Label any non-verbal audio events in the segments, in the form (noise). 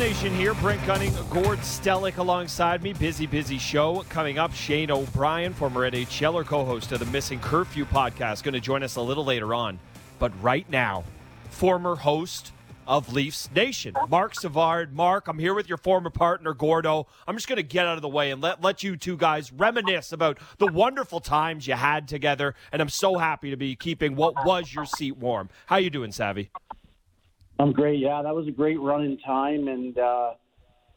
Nation here. Brent Gunning, Gord Stellick alongside me. Busy, busy show. Coming up, Shane O'Brien, former NHLer co-host of the Missing Curfew podcast, going to join us a little later on. But right now, former host of Leafs Nation, Mark Savard. Mark, I'm here with your former partner, Gordo. I'm just going to get out of the way and let, let you two guys reminisce about the wonderful times you had together. And I'm so happy to be keeping what was your seat warm. How you doing, Savvy? I'm great. Yeah, that was a great run in time, and uh,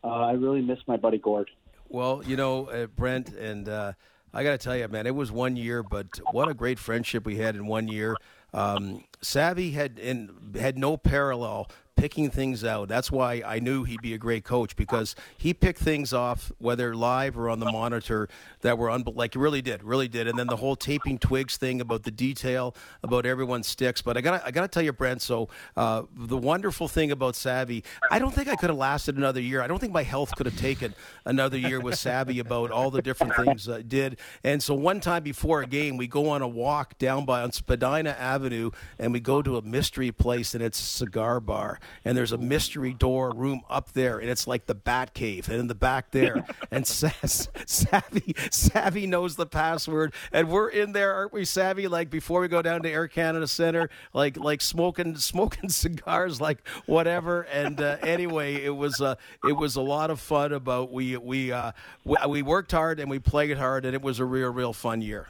uh, I really miss my buddy Gord. Well, you know, uh, Brent, and uh, I got to tell you, man, it was one year, but what a great friendship we had in one year. Um, Savvy had in, had no parallel picking things out. That's why I knew he'd be a great coach because he picked things off, whether live or on the monitor, that were un- like he really did, really did. And then the whole taping twigs thing about the detail about everyone's sticks. But I got I got to tell you, Brent. So uh, the wonderful thing about Savvy, I don't think I could have lasted another year. I don't think my health could have taken another year with Savvy about all the different things I did. And so one time before a game, we go on a walk down by on Spadina Avenue, and we go to a mystery place, and it's a cigar bar and there's a mystery door room up there, and it's like the Bat Cave, and in the back there, (laughs) and Savvy Savvy knows the password, and we're in there, aren't we, Savvy? Like before we go down to Air Canada Center, like like smoking (laughs) smoking cigars, like whatever. And uh, anyway, it was uh, it was a lot of fun. About we we uh, we, we worked hard and we played hard, and it was a real real fun year.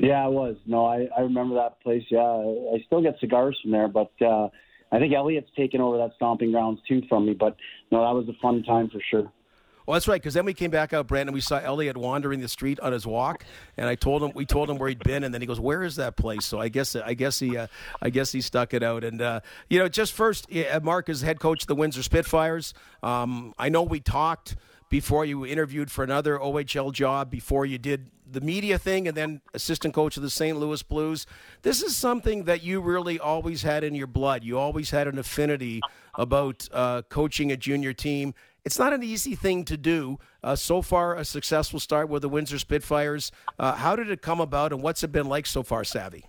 Yeah, it was. No, I, I remember that place. Yeah, I still get cigars from there, but uh, I think Elliott's taken over that stomping grounds too from me. But no, that was a fun time for sure. Well, that's right. Because then we came back out, Brandon. We saw Elliot wandering the street on his walk, and I told him we told him where he'd been, and then he goes, "Where is that place?" So I guess I guess he uh, I guess he stuck it out. And uh, you know, just first, Mark is head coach of the Windsor Spitfires. Um, I know we talked before you interviewed for another OHL job before you did the media thing and then assistant coach of the St. Louis Blues. This is something that you really always had in your blood. You always had an affinity about uh, coaching a junior team. It's not an easy thing to do. Uh, so far, a successful start with the Windsor Spitfires. Uh, how did it come about, and what's it been like so far, Savvy?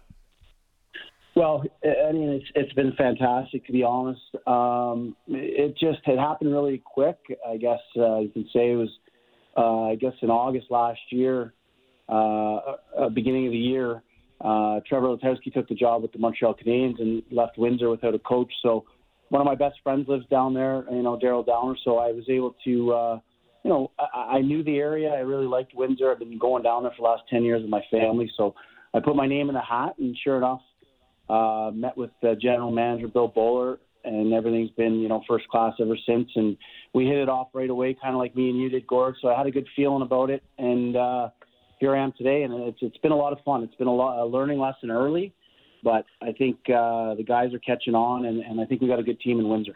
Well, I mean, it's it's been fantastic to be honest. Um, it just it happened really quick. I guess uh, you can say it was. Uh, I guess in August last year, uh, uh, beginning of the year, uh, Trevor Letowski took the job with the Montreal Canadiens and left Windsor without a coach. So one of my best friends lives down there, you know, Daryl Downer. So I was able to, uh, you know, I, I knew the area. I really liked Windsor. I've been going down there for the last 10 years with my family. So I put my name in the hat, and sure enough, uh, met with the general manager, Bill Bowler, and everything's been, you know, first class ever since. And we hit it off right away, kind of like me and you did, Gord. So I had a good feeling about it. And, uh, here I am today, and it's it's been a lot of fun. It's been a, lot, a learning lesson early, but I think uh, the guys are catching on, and, and I think we got a good team in Windsor.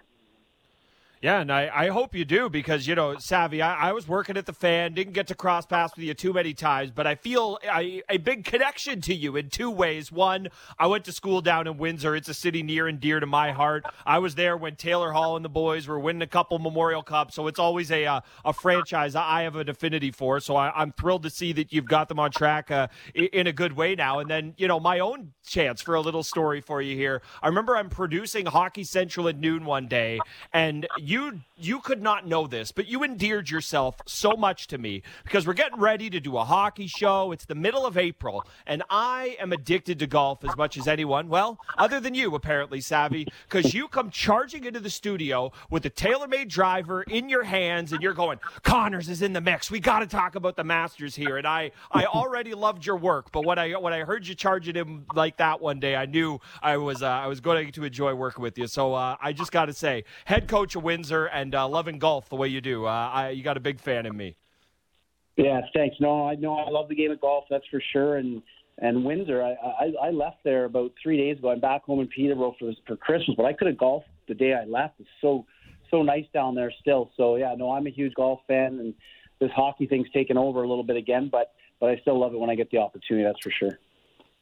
Yeah, and I, I hope you do because, you know, Savvy, I, I, was working at the fan, didn't get to cross paths with you too many times, but I feel a, a, big connection to you in two ways. One, I went to school down in Windsor. It's a city near and dear to my heart. I was there when Taylor Hall and the boys were winning a couple Memorial Cups, so it's always a, a, a franchise I have an affinity for. So I, am thrilled to see that you've got them on track uh, in a good way now. And then, you know, my own chance for a little story for you here. I remember I'm producing Hockey Central at noon one day, and you you could not know this, but you endeared yourself so much to me because we're getting ready to do a hockey show. It's the middle of April, and I am addicted to golf as much as anyone. Well, other than you, apparently, Savvy, because you come charging into the studio with a TaylorMade driver in your hands, and you're going, Conners is in the mix. We got to talk about the Masters here. And I, I (laughs) already loved your work, but when I when I heard you charging him like that one day, I knew I was uh, I was going to enjoy working with you. So uh, I just got to say, head coach of Windsor and uh, loving golf the way you do. Uh, I, you got a big fan in me. Yeah, thanks. No, I know I love the game of golf. That's for sure. And and Windsor, I, I I left there about three days ago. I'm back home in Peterborough for for Christmas, but I could have golfed the day I left. It's so so nice down there still. So yeah, no, I'm a huge golf fan, and this hockey thing's taken over a little bit again, but but I still love it when I get the opportunity. That's for sure.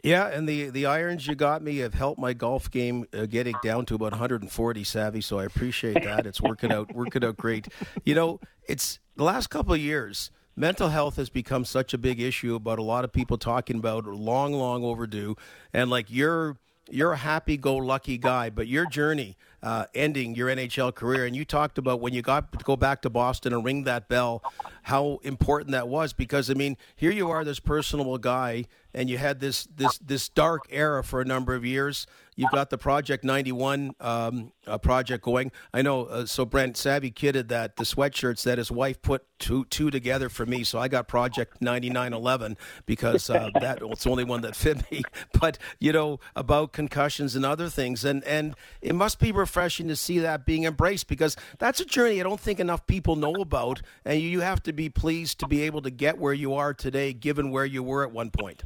Yeah, and the, the irons you got me have helped my golf game uh, getting down to about 140 savvy. So I appreciate that. It's working out working out great. You know, it's the last couple of years. Mental health has become such a big issue about a lot of people talking about long, long overdue. And like you're you're a happy-go-lucky guy, but your journey uh, ending your NHL career. And you talked about when you got to go back to Boston and ring that bell, how important that was. Because I mean, here you are, this personable guy, and you had this this this dark era for a number of years. You've got the Project 91 um, uh, project going. I know. Uh, so Brent Savvy kidded that the sweatshirts that his wife put two two together for me. So I got Project 9911 because uh, (laughs) that was the only one that fit me. (laughs) But you know about concussions and other things, and and it must be refreshing to see that being embraced because that's a journey I don't think enough people know about, and you have to be pleased to be able to get where you are today, given where you were at one point.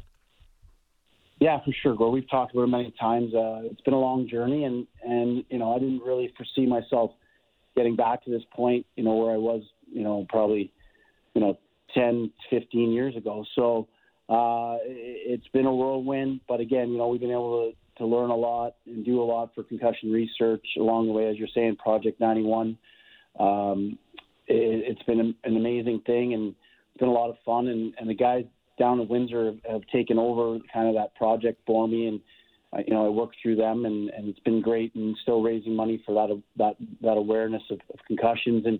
Yeah, for sure, Gore. We've talked about it many times. Uh, it's been a long journey, and and you know I didn't really foresee myself getting back to this point. You know where I was. You know probably you know 10, 15 years ago. So uh, it's been a whirlwind. But again, you know we've been able to to learn a lot and do a lot for concussion research along the way. As you're saying, Project 91. Um, it, it's been an amazing thing, and it's been a lot of fun. And, and the guys down in Windsor have, have taken over kind of that project for me, and uh, you know I work through them, and, and it's been great, and still raising money for that that that awareness of, of concussions, and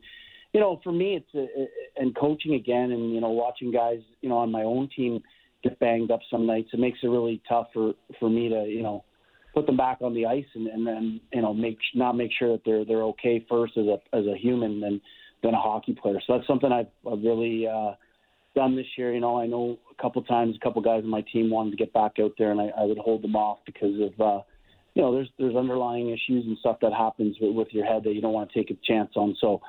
you know for me it's a, a, and coaching again, and you know watching guys you know on my own team get banged up some nights, it makes it really tough for for me to you know put them back on the ice and, and then you know make not make sure that they're they're okay first as a as a human than than a hockey player. So that's something I've, I've really uh, done this year. You know, I know a couple times a couple guys on my team wanted to get back out there, and I, I would hold them off because of uh, you know there's there's underlying issues and stuff that happens with, with your head that you don't want to take a chance on. So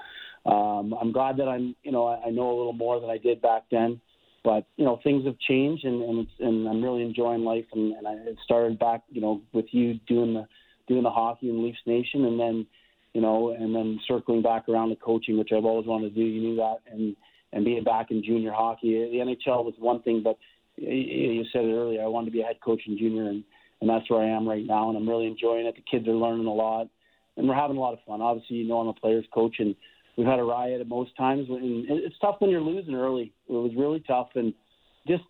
um, I'm glad that I'm you know I, I know a little more than I did back then. But you know things have changed, and and, it's, and I'm really enjoying life. And, and I started back, you know, with you doing the doing the hockey in Leafs Nation, and then you know, and then circling back around to coaching, which I've always wanted to do. You knew that, and and being back in junior hockey. The NHL was one thing, but you said it earlier. I wanted to be a head coach in junior, and and that's where I am right now, and I'm really enjoying it. The kids are learning a lot, and we're having a lot of fun. Obviously, you know, I'm a players coach, and we've had a riot at most times. And it's tough when you're losing early. It was really tough, and just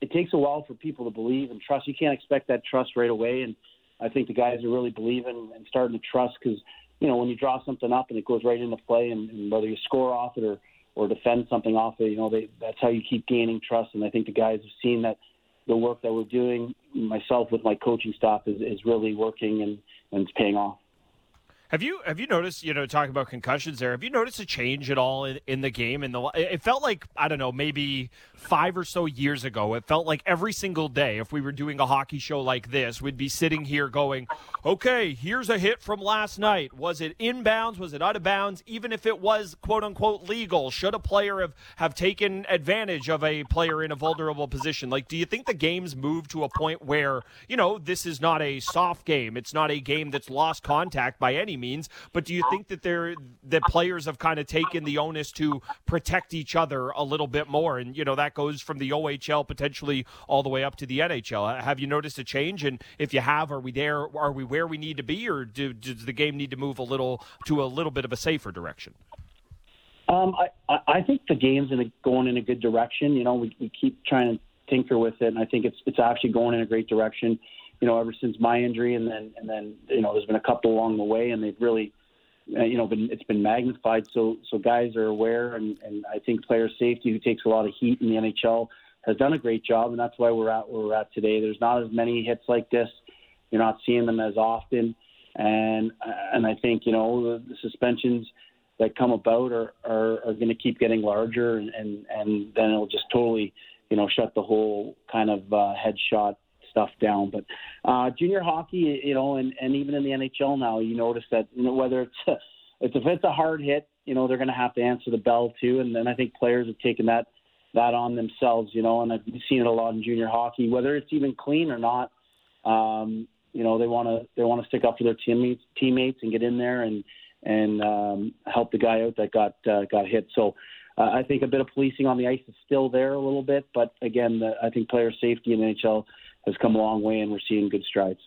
it takes a while for people to believe and trust. You can't expect that trust right away, and I think the guys are really believing and starting to trust because you know when you draw something up and it goes right into play, and, and whether you score off it or or defend something off it. You know, they, that's how you keep gaining trust. And I think the guys have seen that the work that we're doing, myself with my coaching staff, is, is really working and, and it's paying off. Have you have you noticed you know talking about concussions there? Have you noticed a change at all in, in the game? And the it felt like I don't know maybe five or so years ago. It felt like every single day, if we were doing a hockey show like this, we'd be sitting here going, "Okay, here's a hit from last night. Was it inbounds? Was it out of bounds? Even if it was quote unquote legal, should a player have have taken advantage of a player in a vulnerable position? Like, do you think the game's moved to a point where you know this is not a soft game? It's not a game that's lost contact by any means. But do you think that they're that players have kind of taken the onus to protect each other a little bit more? And you know that goes from the OHL potentially all the way up to the NHL. Have you noticed a change? And if you have, are we there? Are we where we need to be, or do, does the game need to move a little to a little bit of a safer direction? Um, I, I think the game's in a, going in a good direction. You know, we, we keep trying to tinker with it, and I think it's it's actually going in a great direction you know, ever since my injury, and then and then you know, there's been a couple along the way, and they've really, uh, you know, been it's been magnified. So so guys are aware, and and I think player safety, who takes a lot of heat in the NHL, has done a great job, and that's why we're at where we're at today. There's not as many hits like this. You're not seeing them as often, and and I think you know the, the suspensions that come about are are, are going to keep getting larger, and, and and then it'll just totally you know shut the whole kind of uh, headshot stuff down. But uh, junior hockey, you know, and, and even in the NHL now, you notice that you know whether it's it's if it's a hard hit, you know, they're going to have to answer the bell too. And then I think players have taken that that on themselves, you know, and I've seen it a lot in junior hockey, whether it's even clean or not. Um, you know, they want to they want to stick up for their teammates teammates and get in there and and um, help the guy out that got uh, got hit. So. Uh, I think a bit of policing on the ice is still there a little bit, but again, the, I think player safety in NHL has come a long way, and we're seeing good strides.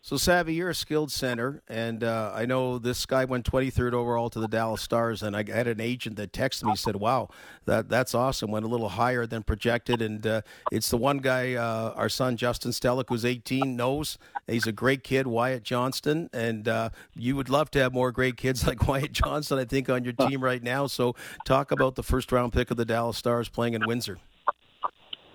So, Savvy, you're a skilled center, and uh, I know this guy went 23rd overall to the Dallas Stars, and I had an agent that texted me said, "Wow, that that's awesome. Went a little higher than projected." And uh, it's the one guy, uh, our son Justin Stellick, who's 18, knows he's a great kid, Wyatt Johnston, and uh, you would love to have more great kids (laughs) like Wyatt Johnston, I think, on your team right now. So, talk about the first round pick of the Dallas Stars playing in Windsor.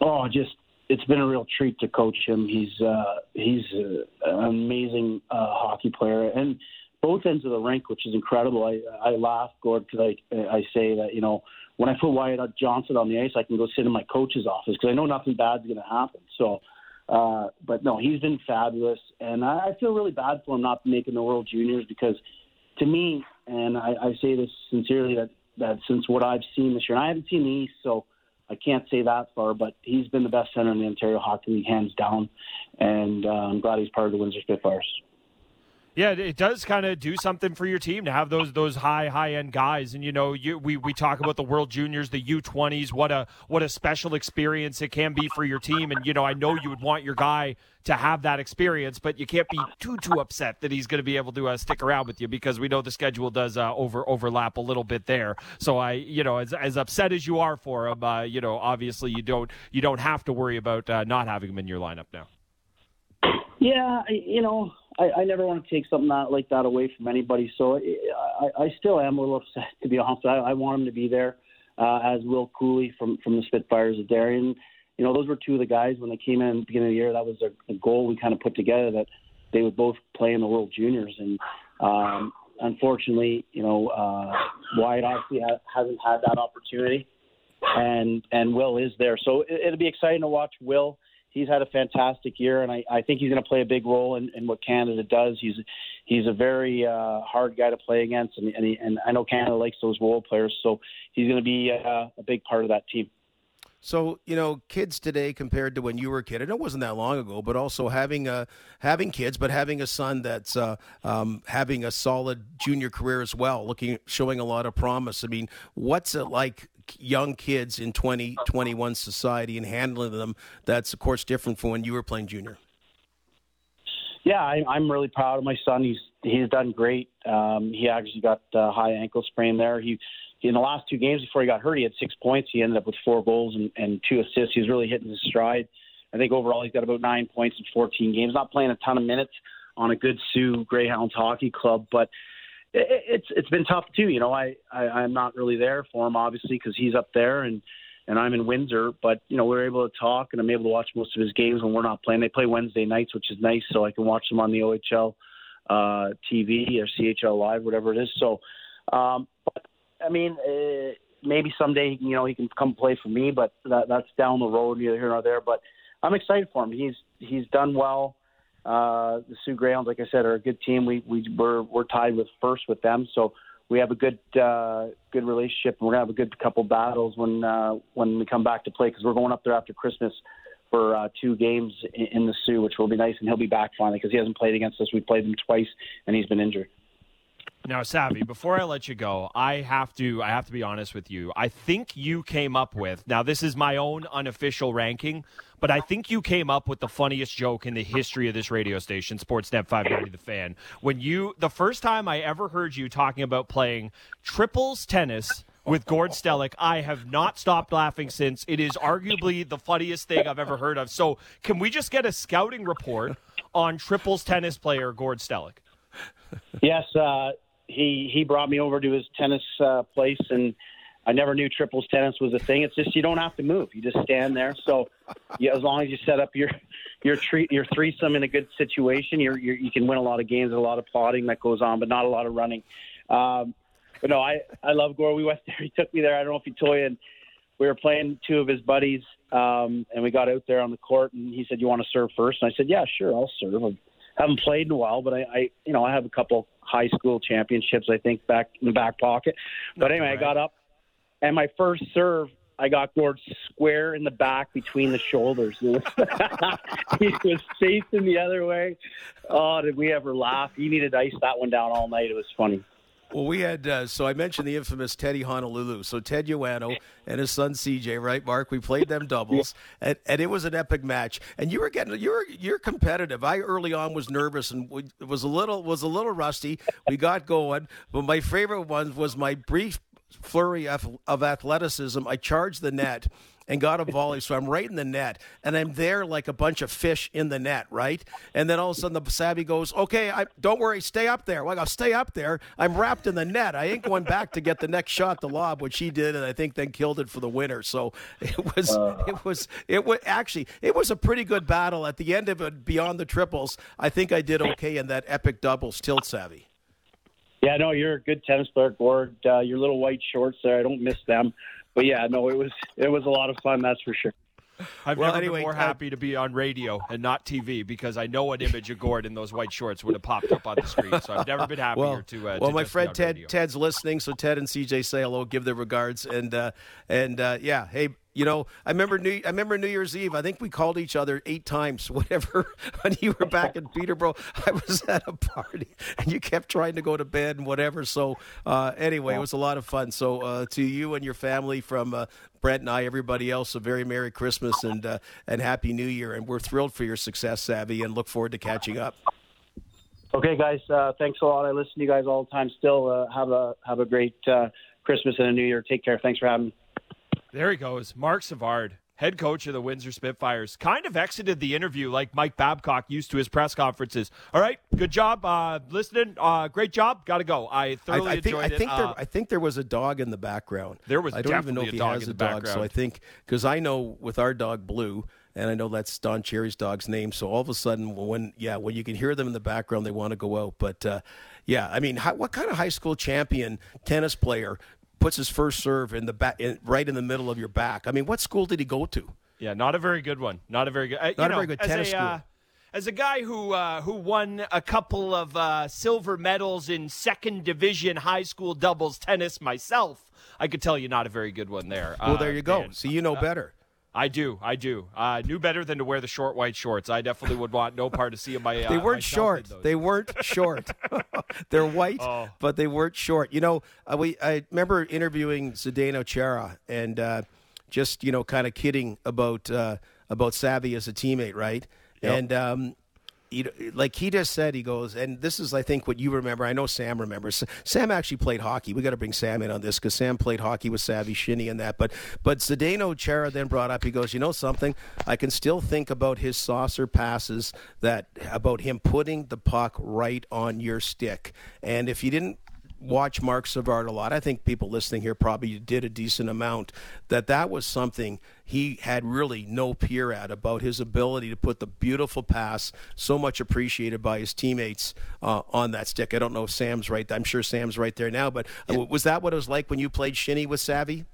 Oh, just it's been a real treat to coach him. He's uh, he's uh, an amazing uh, hockey player, and both ends of the rink, which is incredible. I I laugh, Gord, because I I say that you know when I put Wyatt Johnston on the ice, I can go sit in my coach's office because I know nothing bad's going to happen. So, uh, but no, he's been fabulous, and I, I feel really bad for him not making the World Juniors because, to me, and I, I say this sincerely, that that since what I've seen this year, and I haven't seen the East, so I can't say that far, but he's been the best center in the Ontario Hockey League, hands down. And uh, I'm glad he's part of the Windsor Spitfires. Yeah, it does kind of do something for your team to have those those high high end guys, and you know, you, we we talk about the World Juniors, the U twenties, what a what a special experience it can be for your team, and you know, I know you would want your guy to have that experience, but you can't be too too upset that he's going to be able to uh, stick around with you because we know the schedule does uh, over overlap a little bit there. So I, you know, as as upset as you are for him, uh, you know, obviously you don't you don't have to worry about uh, not having him in your lineup now. Yeah, you know, I, I never want to take something that, like that away from anybody. So I, I still am a little (laughs) upset, to be honest. I, I want him to be there, uh, as Will Cooley from from the Spitfires there. And you know, those were two of the guys when they came in at the beginning of the year. That was a, a goal we kind of put together that they would both play in the World Juniors. And um, unfortunately, you know, uh, Wyatt obviously ha- hasn't had that opportunity, and and Will is there. So it, it'll be exciting to watch Will he's had a fantastic year, and I, I think he's going to play a big role in, in what Canada does. He's he's a very uh, hard guy to play against, and and, he, and I know Canada likes those role players, so he's going to be uh, a big part of that team. So you know, kids today compared to when you were a kid, and it wasn't that long ago, but also having a having kids, but having a son that's uh, um, having a solid junior career as well, looking showing a lot of promise. I mean, what's it like young kids in 2021 society and handling them that's of course different from when you were playing junior? Yeah I, i'm really proud of my son. He's he's done great. Um, he actually got a high ankle sprain there. He in the last two games before he got hurt he had six points he ended up with four goals and, and two assists he's really hitting his stride i think overall he's got about nine points in 14 games not playing a ton of minutes on a good Soo Greyhounds hockey club but it's it's been tough too. You know, I, I I'm not really there for him obviously because he's up there and and I'm in Windsor. But you know, we're able to talk and I'm able to watch most of his games when we're not playing. They play Wednesday nights, which is nice, so I can watch them on the OHL uh, TV or CHL Live, whatever it is. So, um, but I mean. Uh, maybe someday you know he can come play for me, but that, that's down the road, neither here nor there. But I'm excited for him. He's he's done well. Uh, the Soo Greyhounds, like I said, are a good team. We we we're, we're tied with first with them, so we have a good uh, good relationship, and we're gonna have a good couple battles when uh, when we come back to play because we're going up there after Christmas for uh, two games in, the Soo, which will be nice, and he'll be back finally because he hasn't played against us. We played him twice, and he's been injured. Now, Savvy, before I let you go, I have to I have to be honest with you. I think you came up with now this is my own unofficial ranking, but I think you came up with the funniest joke in the history of this radio station, Sportsnet 590 The Fan. When you the first time I ever heard you talking about playing triples tennis with Gord Stellick. I have not stopped laughing since. It is arguably the funniest thing I've ever heard of. So, can we just get a scouting report on triples tennis player Gord Stellick? Yes, uh, he he brought me over to his tennis uh, place, and I never knew triples tennis was a thing. It's just you don't have to move; you just stand there. So, yeah, as long as you set up your your treat your threesome in a good situation, you're, you're, you can win a lot of games. A lot of plotting that goes on, but not a lot of running. Um, but no, I I love Gore. We went there. (laughs) He took me there. I don't know if he told you. And we were playing two of his buddies, um, and we got out there on the court, and he said, "You want to serve first? And I said, "Yeah, sure, I'll serve." I haven't played in a while, but I, I you know I have a couple high school championships, I think, back in the back pocket. But anyway, right. I got up, and my first serve, I got Gord square in the back between the shoulders. (laughs) he was facing the other way. Oh, did we ever laugh? He needed to ice that one down all night. It was funny. Well, we had uh, so I mentioned the infamous Teddy Honolulu. So Ted Yoano and his son CJ, right, Mark? We played them doubles, and, and it was an epic match. And you were getting you're you're competitive. I early on was nervous and we, was a little was a little rusty. We got going, but my favorite one was my brief flurry of, of athleticism. I charged the net and got a volley. So I'm right in the net, and I'm there like a bunch of fish in the net, right? And then all of a sudden the savvy goes, "Okay, I, don't worry, stay up there." Well, I'll stay up there. I'm wrapped in the net. I ain't going back to get the next shot, the lob, which he did, and I think then killed it for the winner. So it was, uh. it was, it was actually, it was a pretty good battle. At the end of it, beyond the triples, I think I did okay in that epic doubles tilt savvy. Yeah, no, you're a good tennis player, Gord. Uh, your little white shorts there, I don't miss them but yeah, no, it was it was a lot of fun. That's for sure. I've well, never anyway, been more happy to be on radio and not TV because I know an image of Gord in those white shorts would have popped up on the screen. So I've never been happier well, to. Uh, well, to my friend Ted radio. Ted's listening, so Ted and CJ say hello, give their regards, and uh, and uh, yeah, hey, you know, I remember New I remember New Year's Eve. I think we called each other eight times, (laughs) whatever. When you were back in Peterborough, I was at a party, and you kept trying to go to bed and whatever. So uh, anyway, it was a lot of fun. So uh, to you and your family, from uh, Brent and I, everybody else, a very Merry Christmas and uh, and Happy New Year. And we're thrilled for your success, Savvy, and look forward to catching up. Okay, guys. Uh, thanks a lot. I listen to you guys all the time. Still, uh, have a have a great Christmas and a New Year. Take care. Thanks for having me. There he goes, Mark Savard, head coach of the Windsor Spitfires. Kind of exited the interview like Mike Babcock used to his press conferences. All right, good job uh, listening. Uh, great job. Got to go. I thoroughly I, I think, enjoyed I think it. There, uh, I think there was a dog in the background. There was. I don't even know if he has a dog. So I think because I know with our dog Blue and I know that's Don Cherry's dog's name. So all of a sudden, when yeah, when you can hear them in the background, they want to go out. But uh, yeah, I mean, how, what kind of high school champion tennis player puts his first serve in the back, in, right in the middle of your back. I mean, what school did he go to? Yeah, not a very good one. Not a very good. Uh, not a know, very good tennis a, school. Uh, as a guy who uh, who won a couple of uh, silver medals in second division high school doubles tennis myself, I could tell you not a very good one there. Well, there you go. And, See, you know uh, better. I do, I do. I knew better than to wear the short white shorts. I definitely would want no part of seeing my. Uh, they weren't (laughs) short. They weren't short. They're white, oh. but they weren't short. You know, uh, we I remember interviewing Zdeno Chara and uh, just you know kind of kidding about uh, about Savvy as a teammate, right? Yep. And um, you know, like he just said, he goes, and this is, I think, what you remember. I know Sam remembers. Sam actually played hockey. We got to bring Sam in on this because Sam played hockey with Savvy Shinny and that. But but Zdeno Chara then brought up. He goes, you know something? I can still think about his saucer passes that about him putting the puck right on your stick. And if you didn't watch Mark Savard a lot. I think people listening here probably did a decent amount. That that was something he had really no peer at about his ability to put the beautiful pass, so much appreciated by his teammates uh, on that stick. I don't know if Sam's right. I'm sure Sam's right there now. But uh, was that what it was like when you played shinny with Savvy?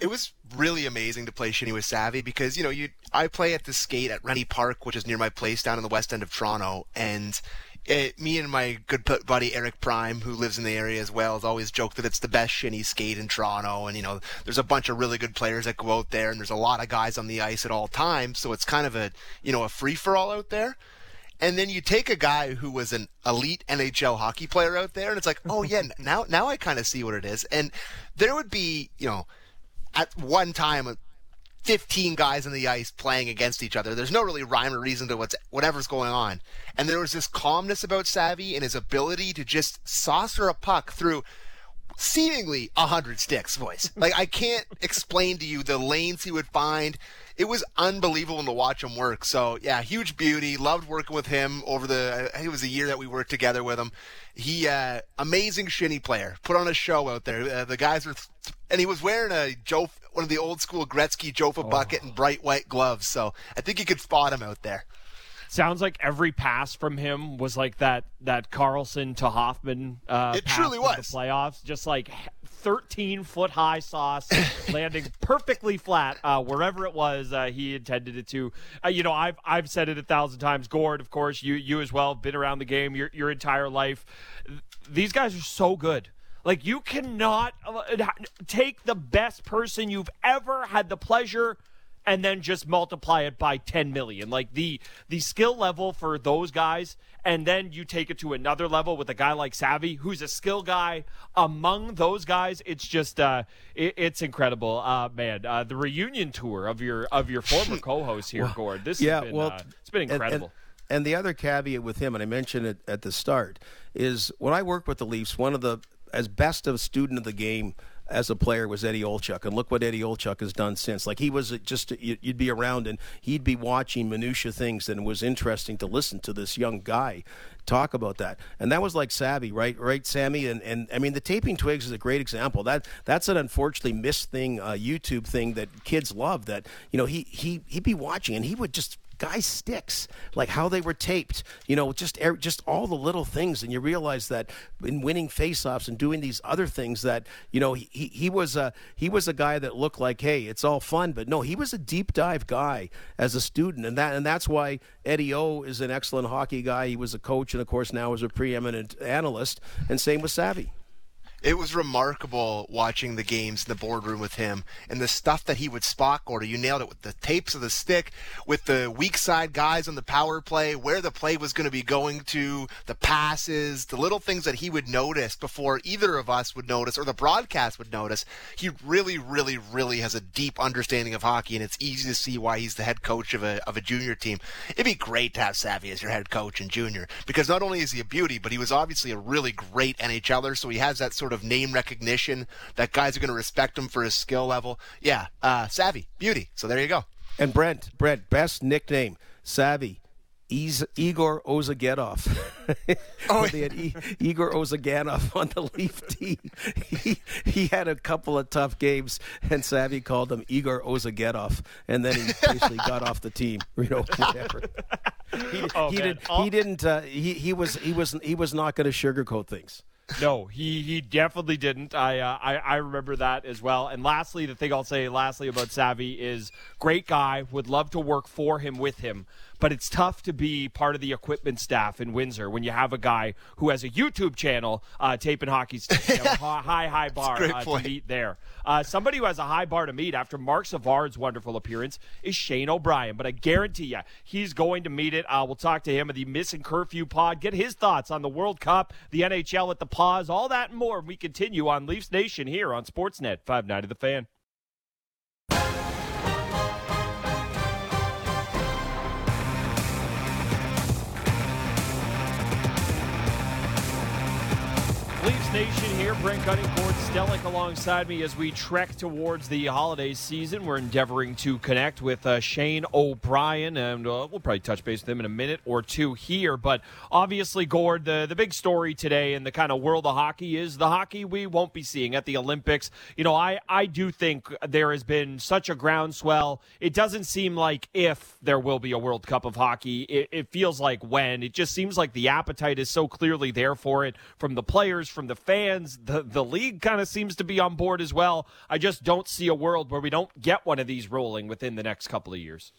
it was really amazing to play shinny with Savvy because you know you I play at the skate at Rennie Park, which is near my place down in the west end of Toronto, and it, me and my good buddy Eric Prime, who lives in the area as well, has always joked that it's the best shinny skate in Toronto. And, you know, there's a bunch of really good players that go out there, and there's a lot of guys on the ice at all times. So it's kind of a, you know, a free for all out there. And then you take a guy who was an elite NHL hockey player out there, and it's like, oh yeah, (laughs) now now I kind of see what it is. And there would be, you know, at one time 15 guys on the ice playing against each other. There's no really rhyme or reason to what's whatever's going on. And there was this calmness about Savvy and his ability to just saucer a puck through seemingly a hundred sticks voice. (laughs) Like I can't explain to you the lanes he would find. It was unbelievable to watch him work. So yeah, huge beauty. Loved working with him over the. It was a year that we worked together with him. He uh, amazing shinny player. Put on a show out there. Uh, the guys were, th- and he was wearing a Joe one of the old school Gretzky Jofa oh. bucket and bright white gloves. So I think you could spot him out there. Sounds like every pass from him was like that that Karlsson to Hoffman. Uh, it truly was the playoffs, just like 13 foot high sauce (laughs) landing perfectly flat uh, wherever it was uh, he intended it to. Uh, you know, I've I've said it a thousand times. Gord, of course, you you as well. Been around the game your your entire life. These guys are so good. Like you cannot take the best person you've ever had the pleasure and then just multiply it by 10 million. Like the the skill level for those guys, and then you take it to another level with a guy like Savvy, who's a skill guy among those guys. It's just uh, it, it's incredible, uh, man. Uh, the reunion tour of your of your former (laughs) co-host here, Well, Gord. This yeah, has been, well, uh, it's been and- and- incredible. And, the other caveat with him, and I mentioned it at the start, is when I worked with the Leafs, one of the as best of student of the game as a player was Eddie Olczyk, and look what Eddie Olczyk has done since. Like he was just you- you'd be around and he'd be watching minutia things, and it was interesting to listen to this young guy talk about that. And that was like Savvy, right? Right, Sammy. And and I mean the taping twigs is a great example. That that's an unfortunately missed thing, uh, YouTube thing that kids love. That you know he he he'd be watching and he would just guy sticks like how they were taped you know just just all the little things. And you realize that in winning faceoffs and doing these other things that you know he, he was a he was a guy that looked like hey it's all fun. But no he was a deep dive guy as a student. And that and that's why Eddie O is an excellent hockey guy. He was a coach and of course now is a preeminent analyst. And same with Savvy It was remarkable watching the games in the boardroom with him and the stuff that he would spot order. You nailed it with the tapes of the stick, with the weak side guys on the power play, where the play was going to be going to, the passes, the little things that he would notice before either of us would notice or the broadcast would notice. He really, really, really has a deep understanding of hockey, and it's easy to see why he's the head coach of a of a junior team. It'd be great to have Savvy as your head coach in junior because not only is he a beauty, but he was obviously a really great NHLer, so he has that sort of name recognition that guys are going to respect him for his skill level. Yeah, uh, Savvy, beauty. So there you go. and Brent Brent best nickname Savvy Eaz- Igor Ozagedov. (laughs) Oh, they had e- Igor Ozaganov (laughs) on the Leaf team. He, he had a couple of tough games, and Savvy called him Igor Ozagedov, and then he basically got off the team. (laughs) You know, whatever. He, Oh, he did. All- He didn't. Uh, he he was he was he was not going to sugarcoat things. No, he he definitely didn't. I, uh, I I remember that as well. And lastly, the thing I'll say lastly about Savvy is great guy. Would love to work for him with him, but it's tough to be part of the equipment staff in Windsor when you have a guy who has a YouTube channel uh, taping hockey sticks. You hi- high high (laughs) bar uh, to meet there. Uh, somebody who has a high bar to meet after Mark Savard's wonderful appearance is Shane O'Brien, but I guarantee you he's going to meet it. Uh, we'll talk to him of the Missing Curfew Pod, get his thoughts on the World Cup, the NHL at the pause, all that and more. We continue on Leafs Nation here on Sportsnet 590 The Fan. Leafs Nation here. Brent Cutting, Gord Stellick alongside me as we trek towards the holiday season. We're endeavoring to connect with uh, Shane O'Brien, and uh, we'll probably touch base with him in a minute or two here. But obviously, Gord, the, the big story today in the kind of world of hockey is the hockey we won't be seeing at the Olympics. You know, I, I do think there has been such a groundswell. It doesn't seem like if there will be a World Cup of hockey, it, it feels like when. It just seems like the appetite is so clearly there for it from the players, from the fans. The, the league kind of seems to be on board as well. I just don't see a world where we don't get one of these rolling within the next couple of years.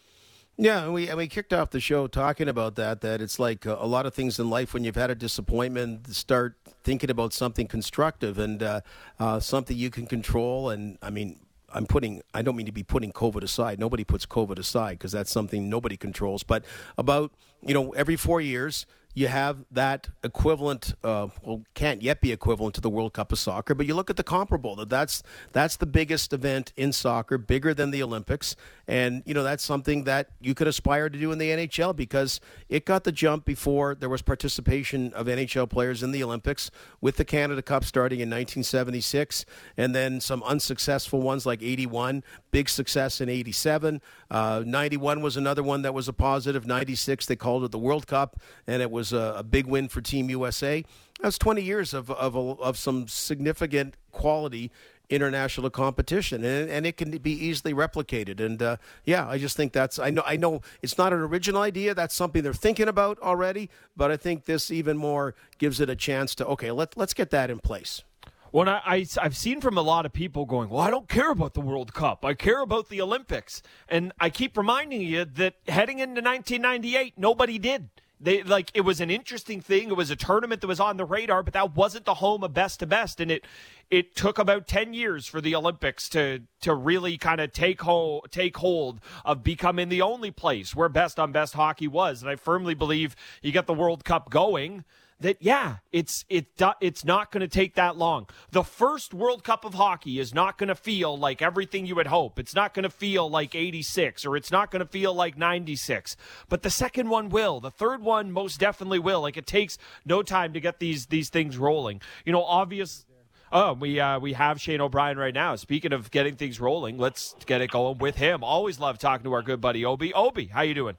Yeah, and we and we kicked off the show talking about that. That it's like uh, a, lot of things in life when you've had a disappointment, start thinking about something constructive and uh, uh, something you can control. And I mean, I'm putting. I don't mean to be putting COVID aside. Nobody puts COVID aside because that's something nobody controls. But about you know every four years you have that equivalent. Uh, well, can't yet be equivalent to the World Cup of soccer, but you look at the comparable. That that's that's the biggest event in soccer, bigger than the Olympics, and you know that's something that you could aspire to do in the NHL because it got the jump before there was participation of NHL players in the Olympics with the Canada Cup starting in 1976, and then some unsuccessful ones like 81, big success in 87. Uh, 91 was another one that was a positive. 96 they called it the World Cup, and it was a, a big win for Team USA. That's 20 years of of, of some significant quality international competition and, and it can be easily replicated and uh, yeah i just think that's i know i know it's not an original idea that's something they're thinking about already but i think this even more gives it a chance to okay let, let's get that in place When I, I I've seen from a lot of people going, well, I don't care about the World Cup. I care about the Olympics, and I keep reminding you that heading into 1998, nobody did. They like it was an interesting thing. It was a tournament that was on the radar, but that wasn't the home of best to best, and it it took about 10 years for the Olympics to to really kind of take hold take hold of becoming the only place where best on best hockey was. And I firmly believe you get the World Cup going that yeah, it's it it's not going to take that long. The first World Cup of hockey is not going to feel like everything you would hope. It's not going to feel like 86 or it's not going to feel like 96. But the second one will. The third one most definitely will. Like it takes no time to get these these things rolling. You know, obvious Oh, we uh, we have Shane O'Brien right now. Speaking of getting things rolling, let's get it going with him. Always love talking to our good buddy Obi. Obi, how you doing?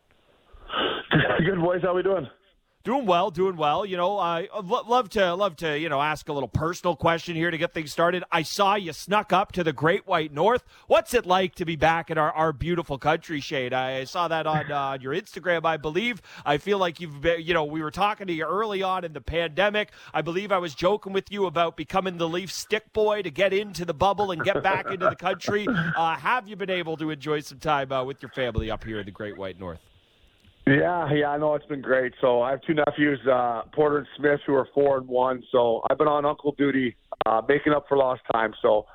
Good boys. How we doing? Doing well, doing well. You know, I uh, love to love to you know ask a little personal question here to get things started. I saw you snuck up to the Great White North. What's it like to be back in our, our beautiful country, Shade? I saw that on uh, your Instagram, I believe. I feel like you've been, you know, we were talking to you early on in the pandemic. I believe I was joking with you about becoming the Leaf stick boy to get into the bubble and get back into the country. (laughs) Uh, have you been able to enjoy some time uh, with your family up here in the Great White North? Yeah, yeah, I know it's been great. So I have two nephews, uh, Porter and Smith, who are four and one. So I've been on uncle duty, uh, making up for lost time. So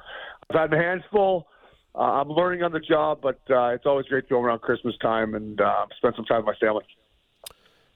I've had my hands full. Uh, I'm learning on the job, but uh, it's always great to go around Christmas time and uh, spend some time with my family.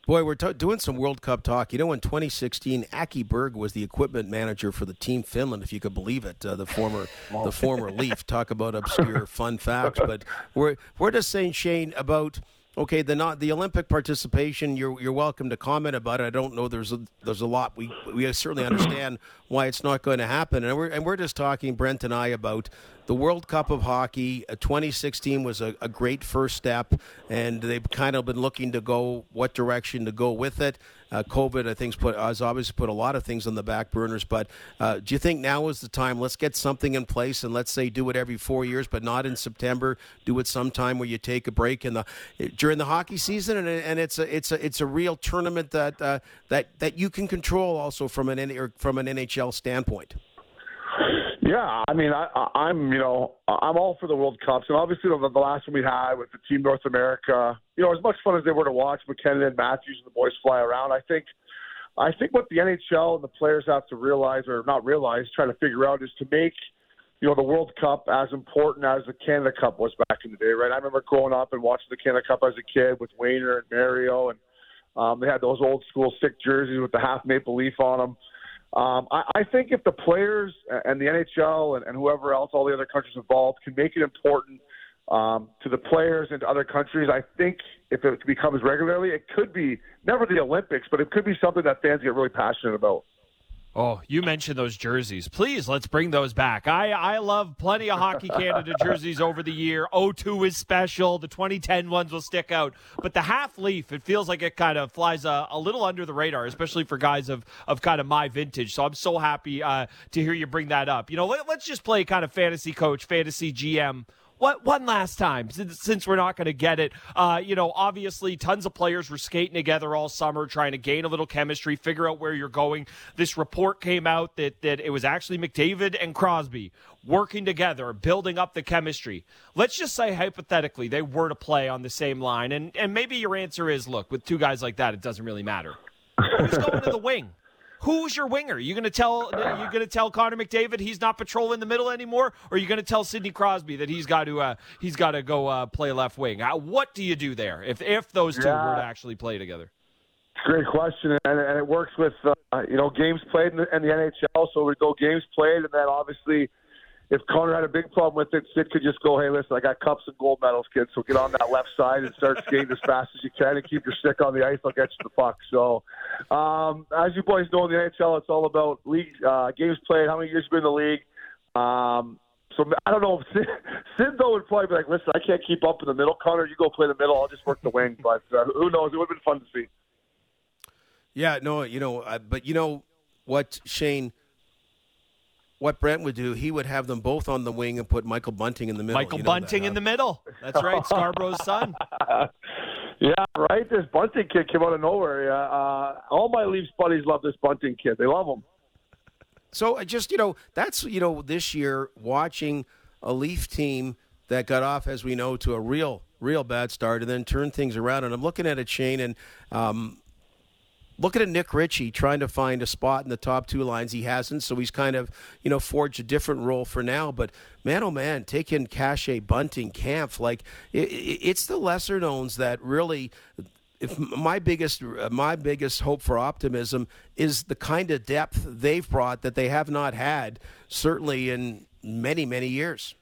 Boy, we're t- doing some World Cup talk. You know, in 2016, Aki Berg was the equipment manager for the Team Finland, if you could believe it. Uh, the former, (laughs) the former Leaf. Talk about obscure fun facts, but (laughs) we're we're just saying, Shane, about Okay, the not the Olympic participation. You're you're welcome to comment about it. I don't know. There's a there's a lot. We we certainly understand (clears throat) why it's not going to happen, and we're and we're just talking Brent and I about the World Cup of Hockey. Uh, 2016 was a, a, great first step, and they've kind of been looking to go what direction to go with it. Uh, COVID, I think, put, has obviously put a lot of things on the back burners. But uh, do you think now is the time? Let's get something in place, and let's say do it every four years, but not in September. Do it sometime where you take a break in the during the hockey season, and, and it's a it's a it's a real tournament that uh, that that you can control also from an from an NHL standpoint. Yeah, I mean, I, I'm you know I'm all for the World Cups, and obviously the, the last one we had with the Team North America, you know, as much fun as they were to watch MacKinnon and Matthews and the boys fly around, I think, I think what the NHL and the players have to realize, or not realize, try to figure out, is to make you know the World Cup as important as the Canada Cup was back in the day, right? I remember growing up and watching the Canada Cup as a kid with Wayner and Mario, and um, they had those old school sick jerseys with the half maple leaf on them. Um, I, I think if the players and the NHL and, and whoever else, all the other countries involved, can make it important um, to the players and to other countries, I think if it becomes regularly, it could be never the Olympics, but it could be something that fans get really passionate about. Oh, you mentioned those jerseys. Please, let's bring those back. I, I love plenty of Hockey (laughs) Canada jerseys over the year. 02 is special. The 2010 ones will stick out. But the half leaf, it feels like it kind of flies a, a little under the radar, especially for guys of, of kind of my vintage. So I'm so happy uh, to hear you bring that up. You know, let, let's just play kind of fantasy coach, fantasy GM what one last time since, we're not going to get it. Uh, you know, obviously, tons of players were skating together all summer, trying to gain a little chemistry, figure out where you're going. This report came out that that it was actually McDavid and Crosby working together, building up the chemistry. Let's just say hypothetically they were to play on the same line, and and maybe your answer is, look, with two guys like that, it doesn't really matter. Who's going to the wing? Who's your winger? Are you going to tell (laughs) you going to tell Connor McDavid he's not patrolling the middle anymore, or are you going to tell Sidney Crosby that he's got to uh, he's got to go uh, play left wing? How, what do you do there if if those two yeah. were to actually play together? Great question, and, and it works with uh, you know games played in the, in the NHL. So we go games played, and then obviously if Connor had a big problem with it, Sid could just go, hey, listen, I got cups and gold medals, kid. So get on that left side and start skating as fast as you can and keep your stick on the ice. I'll get you the puck. So, um, as you boys know in the NHL, it's all about league uh, games played, how many years you've been in the league. Um, so I don't know if Sid, Sid though would probably be like, listen, I can't keep up in the middle. Connor, you go play the middle. I'll just work the wing. But uh, who knows? It would have been fun to see. Yeah, no, you know, but you know what, Shane what Brent would do, he would have them both on the wing and put Michael Bunting in the middle. Michael you know Bunting that, in the middle. That's right, (laughs) Scarborough's son. (laughs) yeah, right. This Bunting kid came out of nowhere. Uh, all my Leafs buddies love this Bunting kid. They love him. So I just you know that's you know this year watching a Leaf team that got off as we know to a real real bad start and then turned things around and I'm looking at a chain and um, looking at Nick Ritchie trying to find a spot in the top two lines. He hasn't, so he's kind of you know forged a different role for now. But man, oh man, taking Kase, Bunting, Kampf, like it, it's the lesser knowns that really if my biggest uh, my biggest hope for optimism is the kind of depth they've brought that they have not had certainly in many many years.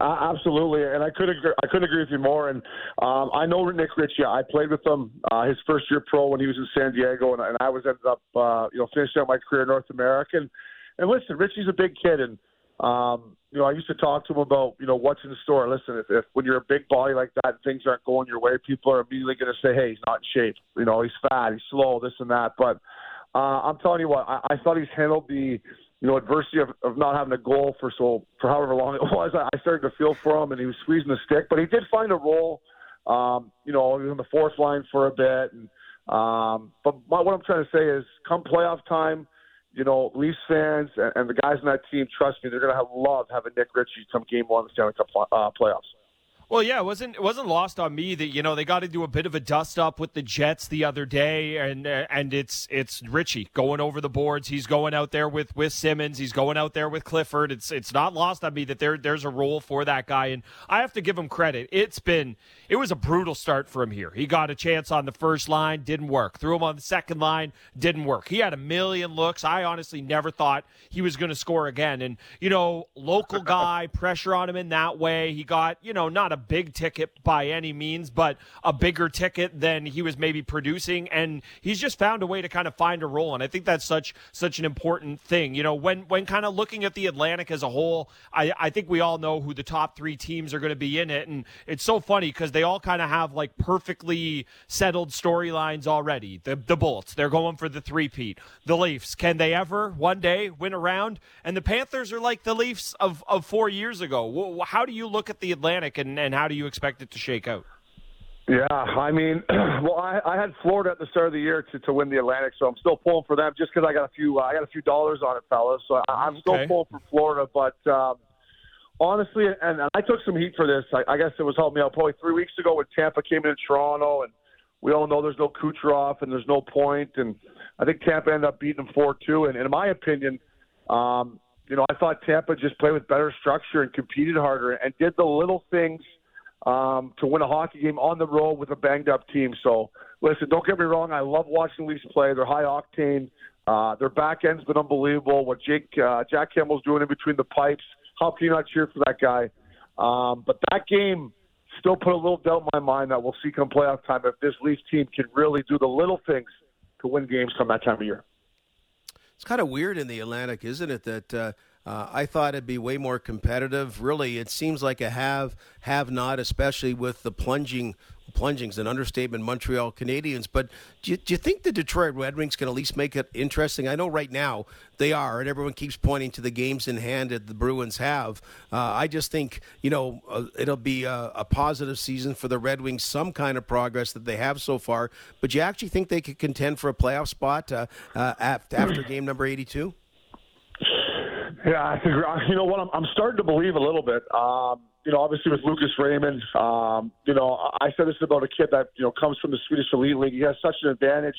Uh, absolutely, and I could agree, I couldn't agree with you more. And um, I know Nick Ritchie. I played with him uh, his first year pro when he was in San Diego, and, and I was ended up uh, you know finishing out my career in North America. And, and listen, Ritchie's a big kid, and um, you know, I used to talk to him about, you know, what's in the store. Listen, if, if when you're a big body like that and things aren't going your way, people are immediately going to say, hey, he's not in shape. You know, he's fat, he's slow, this and that. But uh, I'm telling you what, I, I thought he's handled the, you know, adversity of, of not having a goal for so for however long it (laughs) was. I started to feel for him, and he was squeezing the stick, but he did find a role. Um, you know, he was on the fourth line for a bit, and um, but my, what I'm trying to say is, come playoff time you know, Leafs fans and, and the guys on that team, trust me, they're going to have love having Nick Ritchie come game one of the Stanley Cup uh, playoffs. Well, yeah, it wasn't it wasn't lost on me that you know they got to do a bit of a dust up with the Jets the other day, and uh, and it's it's Ritchie going over the boards. He's going out there with with Simmonds. He's going out there with Clifford. It's it's not lost on me that there there's a role for that guy, and I have to give him credit. It's been it was a brutal start for him here. He got a chance on the first line, didn't work. Threw him on the second line, didn't work. He had a million looks. I honestly never thought he was going to score again, and you know, local (laughs) guy, pressure on him in that way. He got you know not a big ticket by any means, but a bigger ticket than he was maybe producing. And he's just found a way to kind of find a role. And I think that's such such an important thing. You know, when when kind of looking at the Atlantic as a whole, I, I think we all know who the top three teams are going to be in it. And it's so funny because they all kind of have like perfectly settled storylines already. The the Bolts, they're going for the three-peat. The Leafs, can they ever one day win a round? And the Panthers are like the Leafs of, of four years ago. How do you look at the Atlantic and, and how do you expect it to shake out? Yeah, I mean, (clears throat) well, I, I had Florida at the start of the year to, to win the Atlantic, so I'm still pulling for them just because I got a few uh, I got a few dollars on it, fellas. So I, I'm still pulling for Florida, but um, honestly, and, and I took some heat for this. I, I guess it was helping me out probably three weeks ago when Tampa came in Toronto, and we all know there's no Kucherov and there's no point, and I think Tampa ended up beating them four two. And, and in my opinion, um, you know, I thought Tampa just played with better structure and competed harder and did the little things – um, to win a hockey game on the road with a banged up team. So, listen, don't get me wrong. I love watching Leafs play. They're high octane. Uh, their back end's been unbelievable. What Jake uh, Jack Campbell's doing in between the pipes. How can you not cheer for that guy? Um, but that game still put a little doubt in my mind that we'll see come playoff time if this Leafs team can really do the little things to win games come that time of year. It's kind of weird in the Atlantic, isn't it? That uh, uh, I thought it'd be way more competitive. Really, it seems like a have have not, especially with the plunging plunging's an understatement Montreal Canadiens. But do you, do you think the Detroit Red Wings can at least make it interesting? I know right now they are, and everyone keeps pointing to the games in hand that the Bruins have. Uh, I just think you know uh, it'll be a, a, positive season for the Red Wings, some kind of progress that they have so far. But you actually think they could contend for a playoff spot uh, uh after game number eighty-two? Yeah, I think (laughs) you know what I'm, I'm starting to believe a little bit. Um, you know, obviously with Lucas Raymond, um, you know, I said this about a kid that you know comes from the Swedish elite league. He has such an advantage,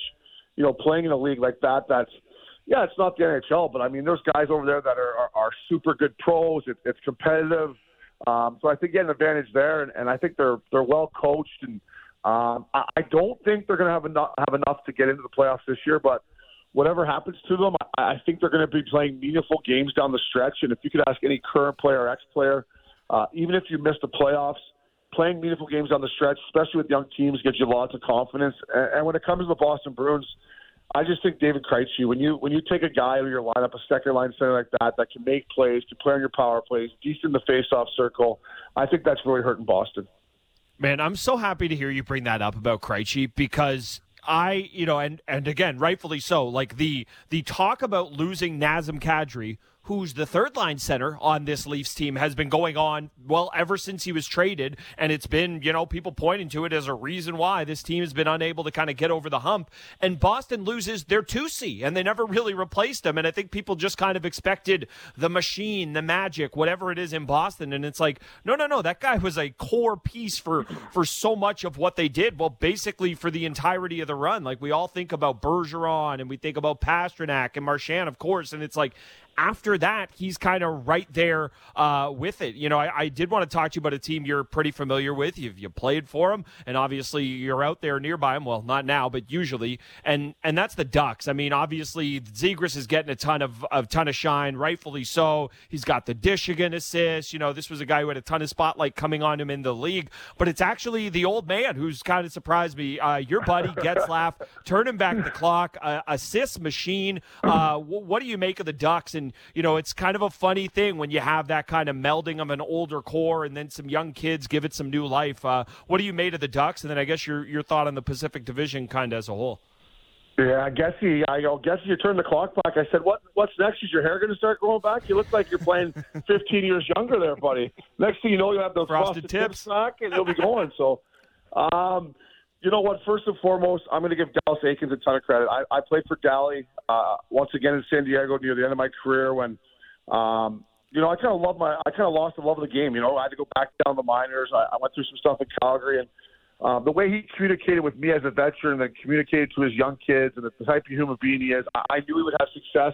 you know, playing in a league like that. That's yeah, it's not the NHL, but I mean, there's guys over there that are are, are super good pros. It, it's competitive, um, so I think get an advantage there, and, and I think they're they're well coached, and um, I, I don't think they're going to have enough have enough to get into the playoffs this year, but whatever happens to them, I, I think they're going to be playing meaningful games down the stretch. And if you could ask any current player or ex player, uh, even if you miss the playoffs, playing meaningful games down the stretch, especially with young teams, gives you lots of confidence. And, and when it comes to the Boston Bruins, I just think David Krejci, when you when you take a guy of your lineup, a second line center like that, that can make plays, can play on your power plays, decent in the face-off circle, I think that's really hurting Boston. Man, I'm so happy to hear you bring that up about Krejci because I, you know, and and again, rightfully so. Like the the talk about losing Nazem Kadri, who's the third line center on this Leafs team, has been going on, well, ever since he was traded. And it's been, you know, people pointing to it as a reason why this team has been unable to kind of get over the hump. And Boston loses their 2C, and they never really replaced him. And I think people just kind of expected the machine, the magic, whatever it is in Boston. And it's like, no, no, no, that guy was a core piece for, for so much of what they did. Well, basically for the entirety of the run. Like we all think about Bergeron and we think about Pastrnak and Marchand, of course. And it's like, after that, he's kind of right there uh, with it. You know, I, I, did want to talk to you about a team you're pretty familiar with. You've you played for them, and obviously you're out there nearby them. Well, not now, but usually, and and that's the Ducks. I mean, obviously Zegras is getting a ton of a ton of shine, rightfully so. He's got the Michigan assist. You know, this was a guy who had a ton of spotlight coming on him in the league, but it's actually the old man who's kind of surprised me. Uh, your buddy (laughs) Getzlaf turning back the clock, uh, assist machine. Uh, what do you make of the Ducks? And you know, it's kind of a funny thing when you have that kind of melding of an older core and then some young kids give it some new life. Uh, what do you made of the Ducks? And then I guess your your thought on the Pacific Division kind of as a whole. Yeah, I guess he. I guess you turn the clock back. I said, "What? What's next? Is your hair going to start growing back? You look like you're playing (laughs) 15 years younger there, buddy. Next thing you know, you have those frosted, frosted tips. tips back, and you'll be going." So, um, you know what? First and foremost, I'm going to give Dallas Eakins a ton of credit. I, I played for Dally uh, once again in San Diego near the end of my career when, um, you know, I kind of love my, I kind of lost the love of the game. You know, I had to go back down the minors. I, I went through some stuff in Calgary, and um, the way he communicated with me as a veteran, and communicated to his young kids, and the type of human being he is, I, I knew he would have success.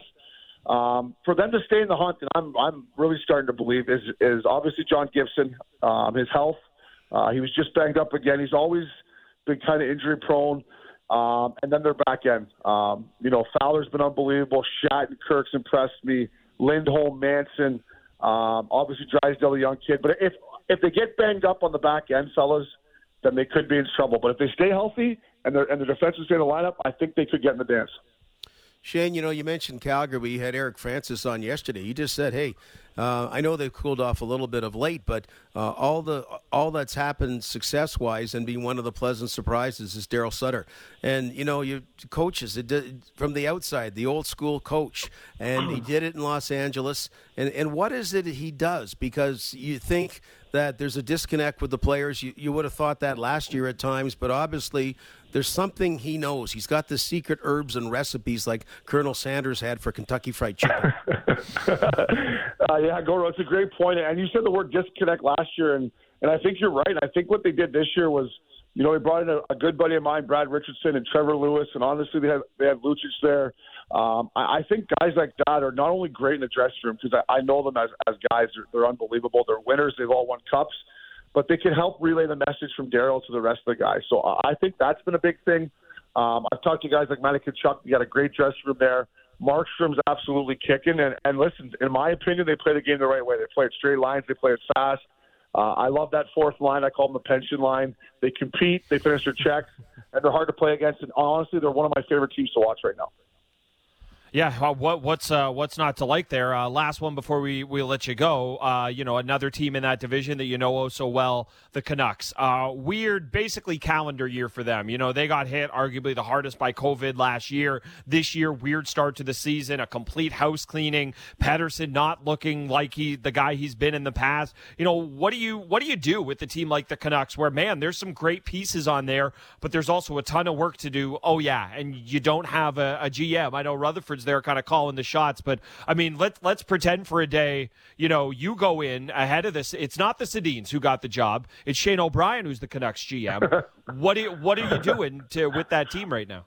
Um, for them to stay in the hunt, and I'm I'm really starting to believe is is obviously John Gibson, um, his health. Uh, he was just banged up again. He's always been kind of injury prone. Um, and then their back end. Um, you know, Fowler's been unbelievable. Shattenkirk's impressed me. Lindholm, Manson, um, obviously Drysdale, a young kid. But if if they get banged up on the back end, fellas, then they could be in trouble. But if they stay healthy and their and the defense is in the lineup, I think they could get in the dance. Shane, you know, you mentioned Calgary. We had Eric Francis on yesterday. He just said, "Hey, uh, I know they've cooled off a little bit of late, but uh, all the all that's happened success wise and being one of the pleasant surprises is Daryl Sutter. And you know, you coaches it did, from the outside, the old school coach, and he did it in Los Angeles. And and what is it he does? Because you think that there's a disconnect with the players. You, you would have thought that last year at times, but obviously there's something he knows. He's got the secret herbs and recipes like Colonel Sanders had for Kentucky Fried Chicken. (laughs) uh, yeah, Goro, it's a great point. And you said the word disconnect last year, and, and I think you're right. I think what they did this year was, you know, he brought in a, a good buddy of mine, Brad Richardson, and Trevor Lewis, and honestly, they had they had Lucic there. Um, I, I think guys like that are not only great in the dressing room because I, I know them as, as guys. They're, they're unbelievable. They're winners. They've all won cups but they can help relay the message from Daryl to the rest of the guys. So I think that's been a big thing. Um, I've talked to guys like Matty Tkachuk. You got a great dressing room there. Markstrom's absolutely kicking. And, and listen, in my opinion, they play the game the right way. They play it straight lines. They play it fast. Uh, I love that fourth line. I call them the pension line. They compete. They finish their checks, and they're hard to play against. And honestly, they're one of my favorite teams to watch right now. Yeah, uh, what, what's uh, what's not to like there? Uh, last one before we, we let you go. Uh, you know, another team in that division that you know oh so well, the Canucks. Uh, weird, basically calendar year for them. You know, they got hit arguably the hardest by COVID last year. This year, weird start to the season, a complete house cleaning. Pettersson not looking like he the guy he's been in the past. You know, what do you what do you do with a team like the Canucks, where man, there's some great pieces on there, but there's also a ton of work to do. Oh yeah, and you don't have a, a GM. I know Rutherford there kind of calling the shots. But I mean, let's let's pretend for a day, you know, you go in ahead of this. It's not the Sedins who got the job. It's Shane O'Brien who's the Canucks GM. (laughs) what do you, what are you doing to with that team right now?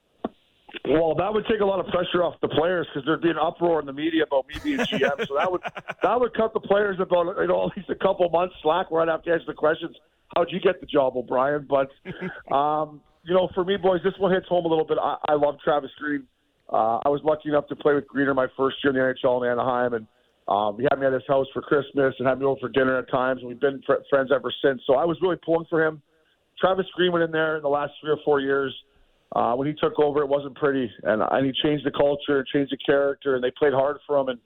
Well, that would take a lot of pressure off the players because there'd be an uproar in the media about me being GM. so that would (laughs) that would cut the players about you know at least a couple months slack where I'd have to answer the questions. How'd you get the job, O'Brien? But (laughs) um, you know, for me, boys, this one hits home a little bit. I, I love Travis Green. Uh, I was lucky enough to play with Greener my first year in the NHL in Anaheim, and um, he had me at his house for Christmas and had me over for dinner at times, and we've been fr- friends ever since. So I was really pulling for him. Travis Green went in there in the last three or four years. Uh, when he took over, it wasn't pretty, and, and he changed the culture, changed the character, and they played hard for him. And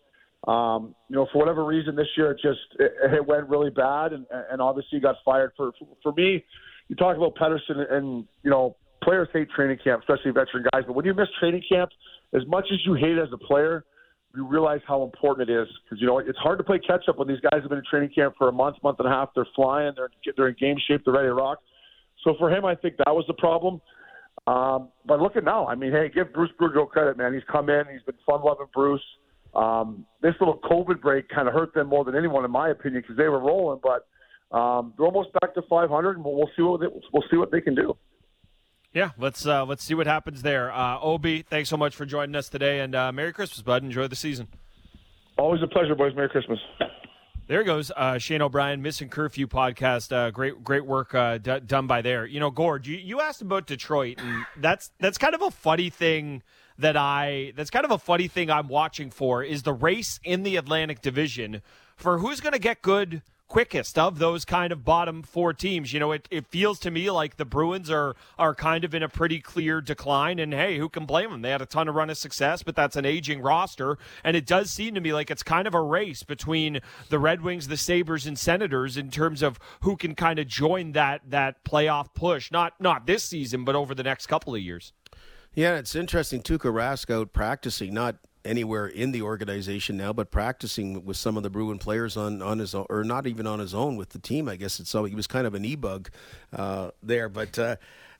um, you know, for whatever reason, this year it just it, it went really bad, and, and obviously got fired. For for me, you talk about Pettersson, and you know, players hate training camp, especially veteran guys. But when you miss training camp, as much as you hate it as a player, you realize how important it is because you know it's hard to play catch up when these guys have been in training camp for a month, month and a half. They're flying, they're they're in game shape, they're ready to rock. So for him, I think that was the problem. Um, but look at now. I mean, hey, give Bruce Boudreau credit, man. He's come in. He's been fun loving Bruce. Um, this little COVID break kind of hurt them more than anyone, in my opinion, because they were rolling. But um, they're almost back to 500, and we'll see what they, we'll see what they can do. Yeah, let's uh, let's see what happens there. Uh, Obi, thanks so much for joining us today, and uh, Merry Christmas, bud. Enjoy the season. Always a pleasure, boys. Merry Christmas. There goes uh, Shane O'Brien, Missing Curfew podcast. Uh, great, great work uh, d- done by there. You know, Gord, you, you asked about Detroit, and that's that's kind of a funny thing that I that's kind of a funny thing I'm watching for is the race in the Atlantic Division for who's going to get good quickest of those kind of bottom four teams. You know, it, it feels to me like the Bruins are are kind of in a pretty clear decline. And hey, who can blame them? They had a ton of run of success, but that's an aging roster. And it does seem to me like it's kind of a race between the Red Wings, the Sabres, and Senators in terms of who can kind of join that that playoff push. Not not this season, but over the next couple of years. Yeah, it's interesting. Tuukka Rask out practicing, not anywhere in the organization now, but practicing with some of the Bruin players on, on his own, or not even on his own with the team. I guess it's so he was kind of an e bug uh, there, but.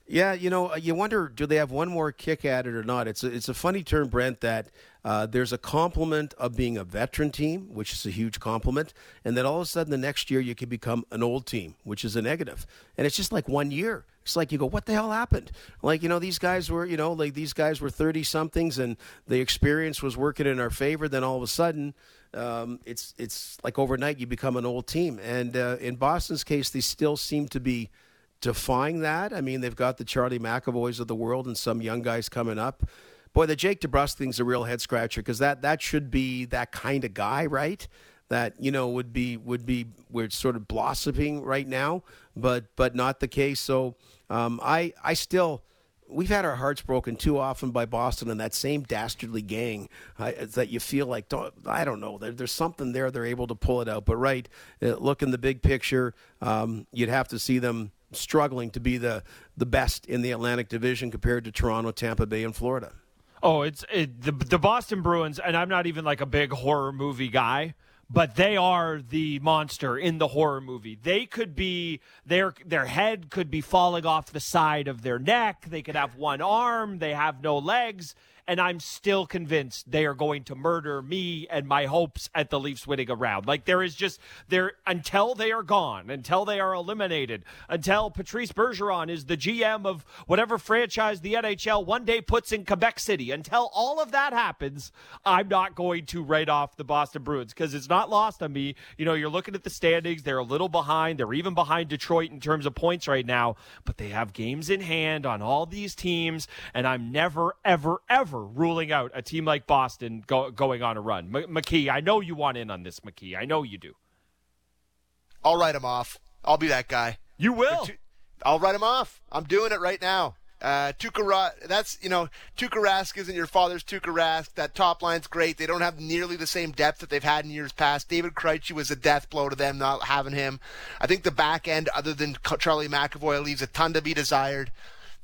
Uh, yeah, you know, you wonder do they have one more kick at it or not? It's a, it's a funny term, Brent, that uh, there's a compliment of being a veteran team, which is a huge compliment, and then all of a sudden the next year you can become an old team, which is a negative. And it's just like one year. It's like you go, what the hell happened? Like you know, these guys were, you know, like these guys were thirty somethings, and the experience was working in our favor. Then all of a sudden, um, it's it's like overnight you become an old team. And uh, in Boston's case, they still seem to be defying that. I mean, they've got the Charlie McAvoys of the world and some young guys coming up. Boy, the Jake DeBrusk thing's a real head scratcher because that that should be that kind of guy, right? That you know would be would be we're sort of blossoming right now, but but not the case. So um, I I still we've had our hearts broken too often by Boston and that same dastardly gang that you feel like don't, I don't know there, there's something there they're able to pull it out. But right, uh, look in the big picture, um, you'd have to see them struggling to be the the best in the Atlantic Division compared to Toronto, Tampa Bay, and Florida. Oh, it's it, the the Boston Bruins, and I'm not even like a big horror movie guy, but they are the monster in the horror movie. They could be their their head could be falling off the side of their neck. They could have one arm. They have no legs. And I'm still convinced they are going to murder me and my hopes at the Leafs winning a round. Like there is just there until they are gone, until they are eliminated, until Patrice Bergeron is the GM of whatever franchise the NHL one day puts in Quebec City. Until all of that happens, I'm not going to write off the Boston Bruins because it's not lost on me. You know, you're looking at the standings; they're a little behind. They're even behind Detroit in terms of points right now, but they have games in hand on all these teams, and I'm never, ever, ever ruling out a team like Boston go, going on a run. M- McKee, I know you want in on this, McKee. I know you do. I'll write him off. I'll be that guy. You will. I'll write him off. I'm doing it right now. Uh, Tuukka Ra- that's you know Tuukka Rask isn't your father's Tuukka Rask. That top line's great. They don't have nearly the same depth that they've had in years past. David Krejci was a death blow to them not having him. I think the back end, other than Charlie McAvoy, leaves a ton to be desired.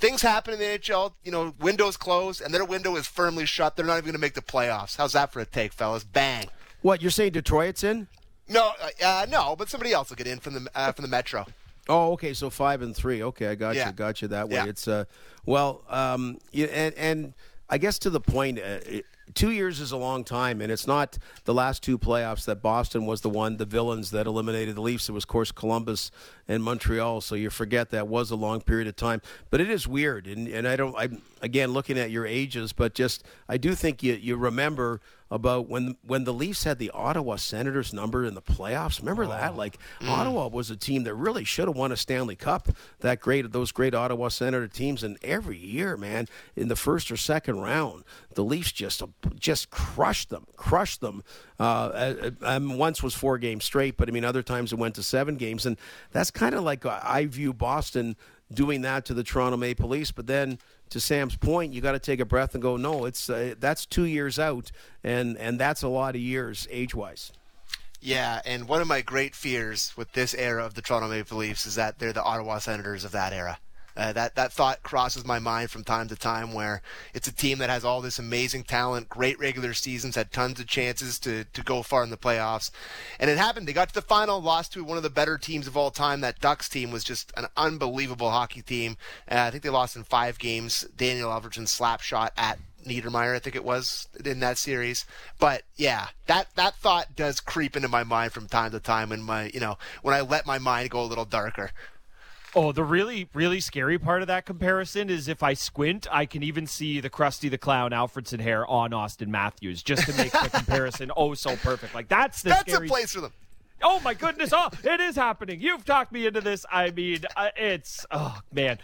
Things happen in the NHL. You know, windows close, and their window is firmly shut. They're not even going to make the playoffs. How's that for a take, fellas? Bang. What you're saying? Detroit's in? No, uh, uh, no, but somebody else will get in from the uh, from the Metro. Oh, okay. So five and three. Okay, I got Yeah. you. Got you that way. Yeah. It's uh, well, um, and and I guess to the point, uh, it, two years is a long time, and it's not the last two playoffs that Boston was the one, the villains that eliminated the Leafs. It was, of course, Columbus and Montreal. So you forget that was a long period of time. But it is weird, and and I don't. I'm again looking at your ages, but just I do think you you remember about when when the Leafs had the Ottawa Senators number in the playoffs. Remember that? Like Ottawa was a team that really should have won a Stanley Cup. That great those great Ottawa Senator teams, and every year, man, in the first or second round, the Leafs just just crushed them, crushed them. Uh, um, once was four games straight, but I mean other times it went to seven games, and that's kind of like I view Boston doing that to the Toronto Maple Leafs, but then to Sam's point, you got to take a breath and go, no, it's uh, that's two years out, and and that's a lot of years age wise. Yeah, and one of my great fears with this era of the Toronto Maple Leafs is that they're the Ottawa Senators of that era. Uh, that that thought crosses my mind from time to time, where it's a team that has all this amazing talent, great regular seasons, had tons of chances to to go far in the playoffs, and it happened. They got to the final, lost to one of the better teams of all time. That Ducks team was just an unbelievable hockey team. Uh, I think they lost in five games. Daniel Alfredsson slap shot at Niedermayer, I think it was in that series. But yeah, that that thought does creep into my mind from time to time when my you know when I let my mind go a little darker. Oh, the really, really scary part of that comparison is if I squint, I can even see the Krusty the Clown Alfredsson hair on Auston Matthews, just to make the (laughs) comparison oh so perfect. Like that's the That's scary. a place for them. Oh my goodness! Oh, it is happening. You've talked me into this. I mean, uh, it's oh man,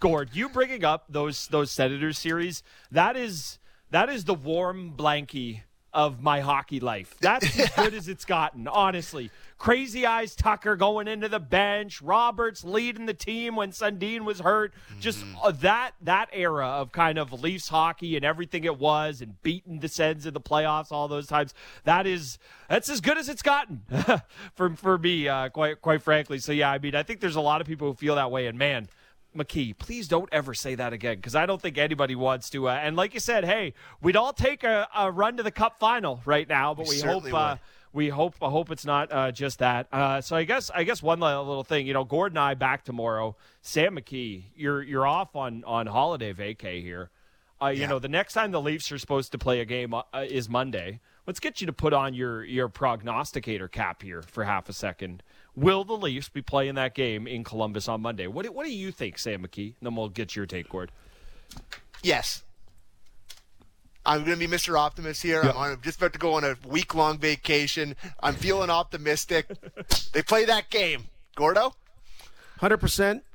Gord, you bringing up those those Senators series that is that is the warm blankie of my hockey life. That's as (laughs) good as it's gotten, honestly. Crazy Eyes Tucker going into the bench, Roberts leading the team when Sundin was hurt. Just uh, that that era of kind of Leafs hockey and everything it was, and beating the Sens in the playoffs all those times. That is that's as good as it's gotten (laughs) for for me, uh, quite quite frankly. So yeah, I mean, I think there's a lot of people who feel that way, and man. McKee, please don't ever say that again because I don't think anybody wants to. Uh, and like you said, hey, we'd all take a, a, run to the Cup final right now, but We we, hope uh. We hope I hope it's not uh, just that. Uh, so I guess I guess one little thing, you know, Gordon and I back tomorrow. Sam McKee, you're you're off on on holiday vacay here. Uh, you Yeah. know, the next time the Leafs are supposed to play a game uh, is Monday. Let's get you to put on your your prognosticator cap here for half a second. Will the Leafs be playing that game in Columbus on Monday? What do, what do you think, Sam McKee? And then we'll get your take, Gord. Yes. I'm going to be Mr. Optimist here. I'm just about to go on a week long vacation. I'm feeling optimistic. they play that game. Gordo? Hundred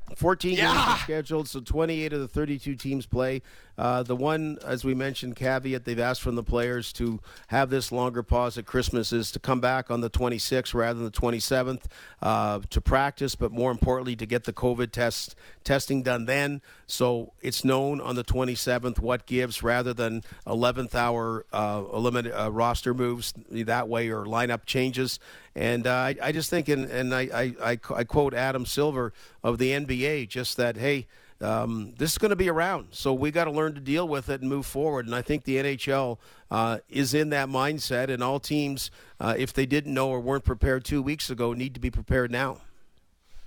percent. Fourteen games Yeah. are scheduled, so twenty-eight of the thirty-two teams play. Uh, the one, as we mentioned, caveat they've asked from the players to have this longer pause at Christmas is to come back on the 26th rather than the 27th uh, to practice, but more importantly to get the COVID test testing done then. So it's known on the 27th what gives rather than 11th hour uh, uh, roster moves that way or lineup changes. And uh, I, I just think, and, and I, I, I, quote Adam Silver of the NBA, just that, hey, um, this is going to be around, so we got to learn to deal with it and move forward. And I think the NHL uh, is in that mindset, and all teams, uh, if they didn't know or weren't prepared two weeks ago, need to be prepared now.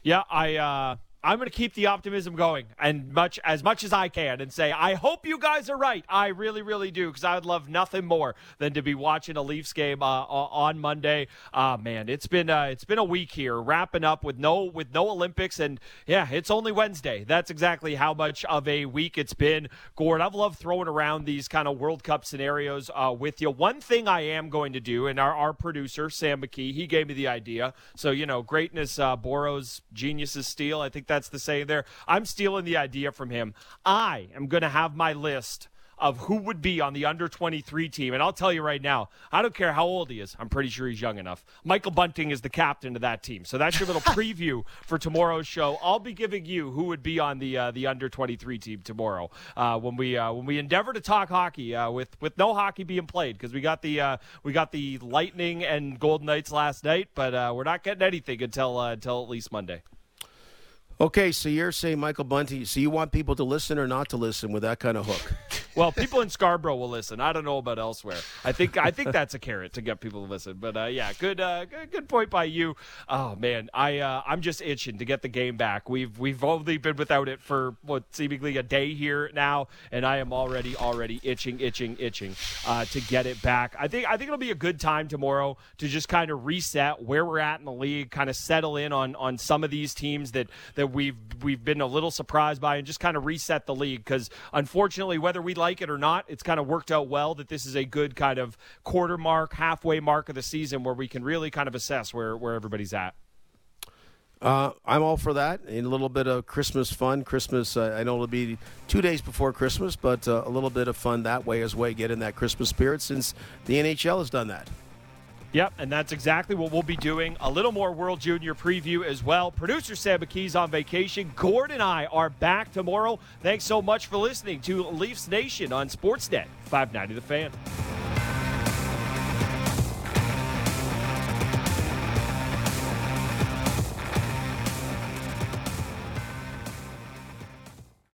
Yeah, I uh, I'm going to keep the optimism going and much as much as I can and say I hope you guys are right. I really, really do because I would love nothing more than to be watching a Leafs game uh, on Monday. Uh, man, it's been uh, it's been a week here, wrapping up with no with no Olympics and yeah, it's only Wednesday. That's exactly how much of a week it's been. Gord, I've loved throwing around these kind of World Cup scenarios uh, with you. One thing I am going to do, and our, our producer Sam McKee, he gave me the idea. So you know, greatness uh, borrows, geniuses steal. I think that's the saying there. I'm stealing the idea from him. I am going to have my list of who would be on the under 23 team. And I'll tell you right now, I don't care how old he is. I'm pretty sure he's young enough. Michael Bunting is the captain of that team. So that's your little (laughs) preview for tomorrow's show. I'll be giving you who would be on the uh, the under 23 team tomorrow uh, when we uh, when we endeavor to talk hockey uh, with with no hockey being played because we got the uh, we got the Lightning and Golden Knights last night, but uh, we're not getting anything until uh, until at least Monday. Okay, so you're saying Michael Bunty. So you want people to listen or not to listen with that kind of hook? Well, people in Scarborough will listen. I don't know about elsewhere. I think I think that's a carrot to get people to listen. But uh, yeah, good, uh, good good point by you. Oh man, I uh, I'm just itching to get the game back. We've we've only been without it for what seemingly a day here now, and I am already already itching, itching, itching uh, to get it back. I think I think it'll be a good time tomorrow to just kind of reset where we're at in the league, kind of settle in on on some of these teams that that we've we've been a little surprised by, and just kind of reset the league because unfortunately, whether we like it or not, it's kind of worked out well that this is a good kind of quarter mark, halfway mark of the season where we can really kind of assess where where everybody's at. Uh, I'm all for that. And a little bit of Christmas fun. Christmas, uh, I know it'll be two days before Christmas, but uh, a little bit of fun that way as well. Get in that Christmas spirit since the NHL has done that. Yep, and that's exactly what we'll be doing. A little more World Junior preview as well. Producer Sam McKee's on vacation. Gord and I are back tomorrow. Thanks so much for listening to Leafs Nation on Sportsnet 590 The Fan.